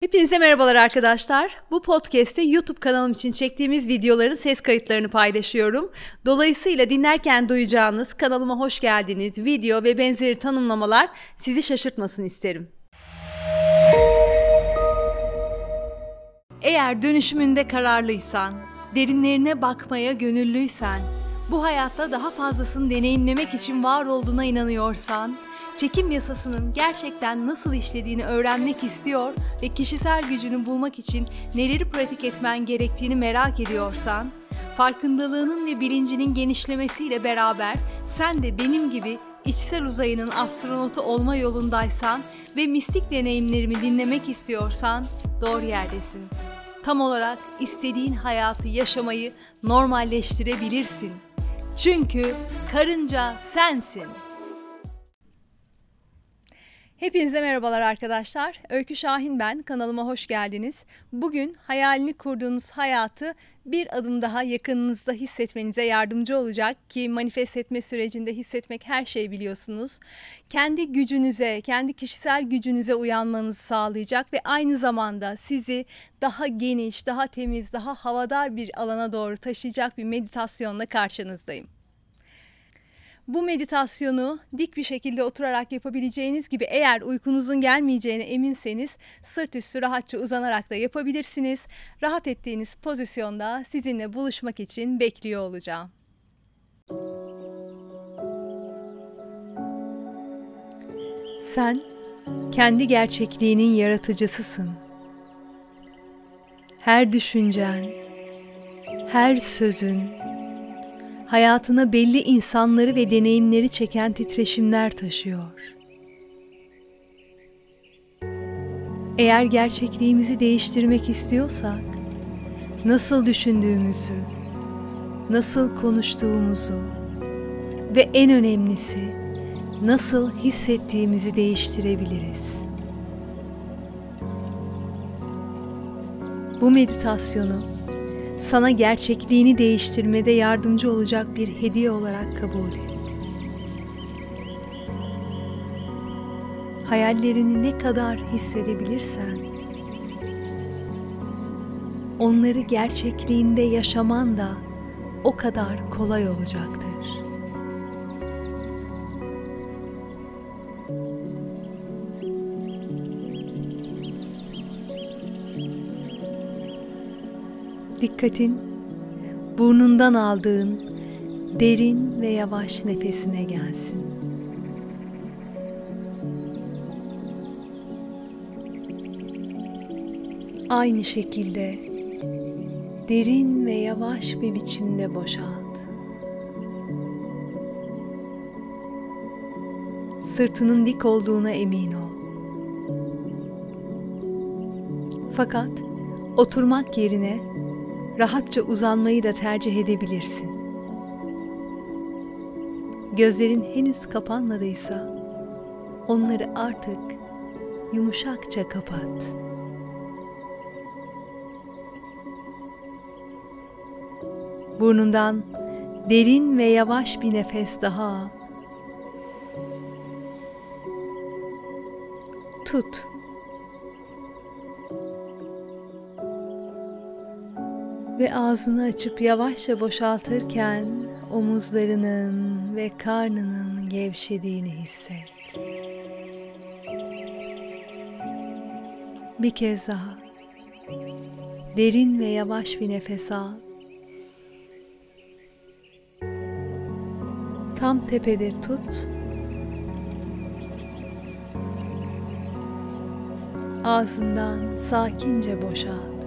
Hepinize merhabalar arkadaşlar. Bu podcast'te YouTube kanalım için çektiğimiz videoların ses kayıtlarını paylaşıyorum. Dolayısıyla dinlerken duyacağınız kanalıma hoş geldiniz video ve benzeri tanımlamalar sizi şaşırtmasın isterim. Eğer dönüşümünde kararlıysan, derinlerine bakmaya gönüllüysen, bu hayatta daha fazlasını deneyimlemek için var olduğuna inanıyorsan, çekim yasasının gerçekten nasıl işlediğini öğrenmek istiyor ve kişisel gücünü bulmak için neleri pratik etmen gerektiğini merak ediyorsan, farkındalığının ve bilincinin genişlemesiyle beraber sen de benim gibi içsel uzayının astronotu olma yolundaysan ve mistik deneyimlerimi dinlemek istiyorsan doğru yerdesin. Tam olarak istediğin hayatı yaşamayı normalleştirebilirsin. Çünkü karınca sensin. Hepinize merhabalar arkadaşlar. Öykü Şahin ben. Kanalıma hoş geldiniz. Bugün hayalini kurduğunuz hayatı bir adım daha yakınınızda hissetmenize yardımcı olacak ki manifest etme sürecinde hissetmek her şey biliyorsunuz. Kendi gücünüze, kendi kişisel gücünüze uyanmanızı sağlayacak ve aynı zamanda sizi daha geniş, daha temiz, daha havadar bir alana doğru taşıyacak bir meditasyonla karşınızdayım. Bu meditasyonu dik bir şekilde oturarak yapabileceğiniz gibi eğer uykunuzun gelmeyeceğine eminseniz sırt üstü rahatça uzanarak da yapabilirsiniz. Rahat ettiğiniz pozisyonda sizinle buluşmak için bekliyor olacağım. Sen kendi gerçekliğinin yaratıcısısın. Her düşüncen, her sözün, hayatına belli insanları ve deneyimleri çeken titreşimler taşıyor. Eğer gerçekliğimizi değiştirmek istiyorsak, nasıl düşündüğümüzü, nasıl konuştuğumuzu ve en önemlisi nasıl hissettiğimizi değiştirebiliriz. Bu meditasyonu sana gerçekliğini değiştirmede yardımcı olacak bir hediye olarak kabul et. Hayallerini ne kadar hissedebilirsen, onları gerçekliğinde yaşaman da o kadar kolay olacaktır. Dikkatin burnundan aldığın derin ve yavaş nefesine gelsin. Aynı şekilde derin ve yavaş bir biçimde boşalt. Sırtının dik olduğuna emin ol. Fakat oturmak yerine rahatça uzanmayı da tercih edebilirsin. Gözlerin henüz kapanmadıysa onları artık yumuşakça kapat. Burnundan derin ve yavaş bir nefes daha al. Tut. Ve ağzını açıp yavaşça boşaltırken omuzlarının ve karnının gevşediğini hisset. Bir kez daha derin ve yavaş bir nefes al. Tam tepede tut. Ağzından sakince boşalt.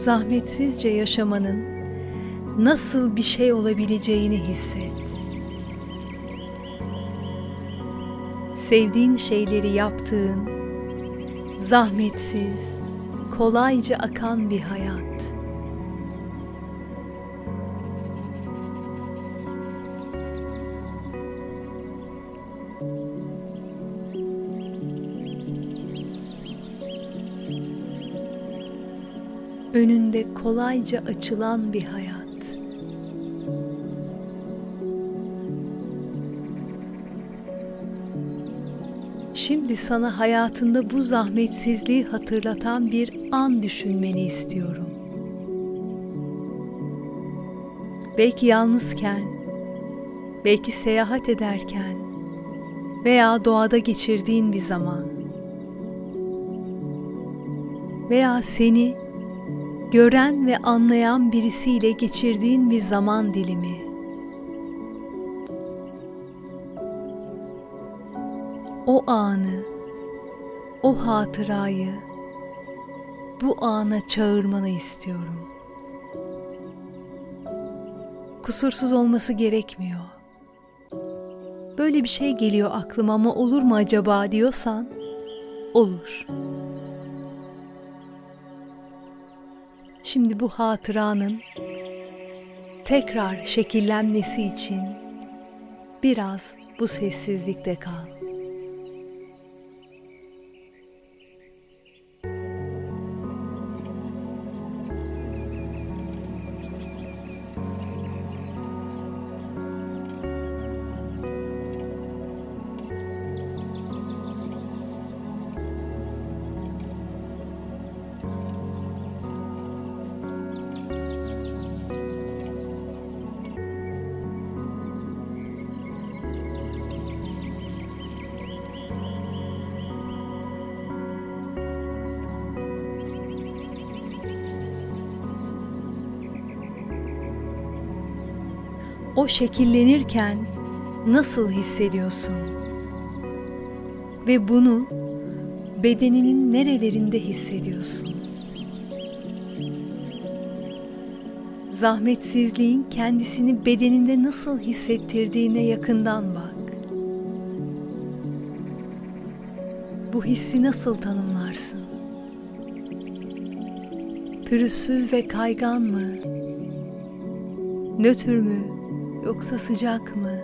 Zahmetsizce yaşamanın nasıl bir şey olabileceğini hisset. Sevdiğin şeyleri yaptığın, zahmetsiz, kolayca akan bir hayat. önünde kolayca açılan bir hayat. Şimdi sana hayatında bu zahmetsizliği hatırlatan bir an düşünmeni istiyorum. Belki yalnızken, belki seyahat ederken veya doğada geçirdiğin bir zaman veya seni gören ve anlayan birisiyle geçirdiğin bir zaman dilimi. O anı, o hatırayı bu ana çağırmanı istiyorum. Kusursuz olması gerekmiyor. Böyle bir şey geliyor aklıma ama olur mu acaba diyorsan olur. Şimdi bu hatıranın tekrar şekillenmesi için biraz bu sessizlikte kal. O şekillenirken nasıl hissediyorsun? Ve bunu bedeninin nerelerinde hissediyorsun? Zahmetsizliğin kendisini bedeninde nasıl hissettirdiğine yakından bak. Bu hissi nasıl tanımlarsın? Pürüzsüz ve kaygan mı? Nötr mü? Yoksa sıcak mı?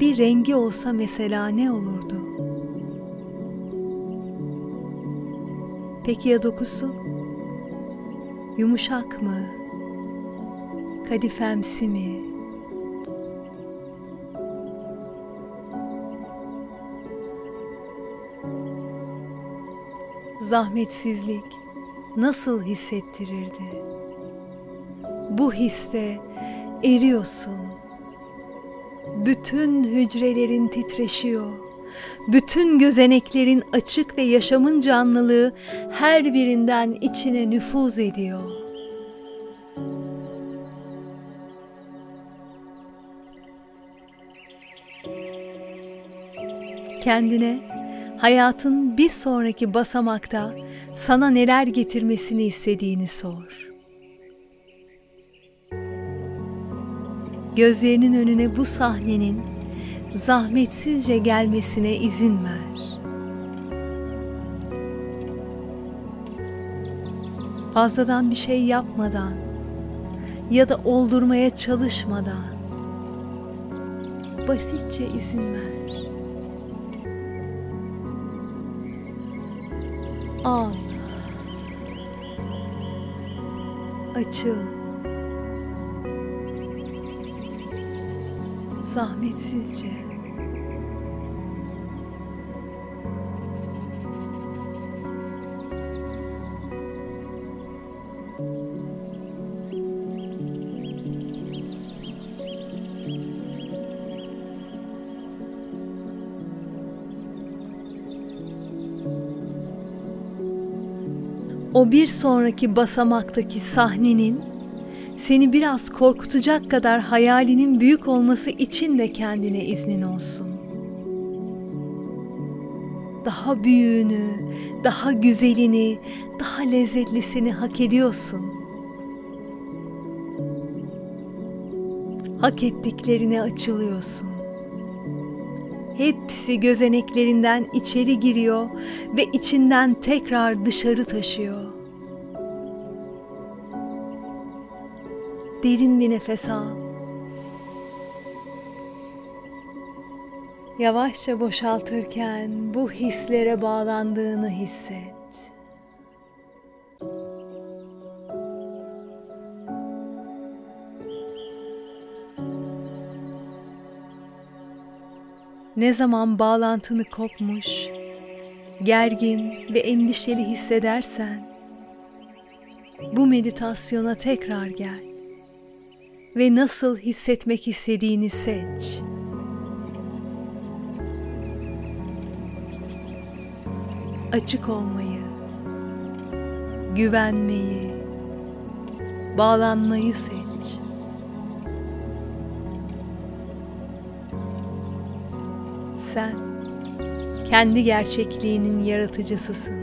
Bir rengi olsa mesela ne olurdu? Peki ya dokusu? Yumuşak mı? Kadifemsi mi? Zahmetsizlik nasıl hissettirirdi? Bu hisse eriyorsun. Bütün hücrelerin titreşiyor. Bütün gözeneklerin açık ve yaşamın canlılığı her birinden içine nüfuz ediyor. Kendine hayatın bir sonraki basamakta sana neler getirmesini istediğini sor. Gözlerinin önüne bu sahnenin zahmetsizce gelmesine izin ver. Fazladan bir şey yapmadan ya da oldurmaya çalışmadan basitçe izin ver. Al. Açıl. Zahmetsizce. O bir sonraki basamaktaki sahnenin seni biraz korkutacak kadar hayalinin büyük olması için de kendine iznin olsun. Daha büyüğünü, daha güzelini, daha lezzetlisini hak ediyorsun. Hak ettiklerine açılıyorsun. Hepsi gözeneklerinden içeri giriyor ve içinden tekrar dışarı taşıyor. Derin bir nefes al. Yavaşça boşaltırken bu hislere bağlandığını hisset. Ne zaman bağlantını kopmuş, gergin ve endişeli hissedersen bu meditasyona tekrar gel ve nasıl hissetmek istediğini seç. Açık olmayı, güvenmeyi, bağlanmayı seç. Sen kendi gerçekliğinin yaratıcısısın.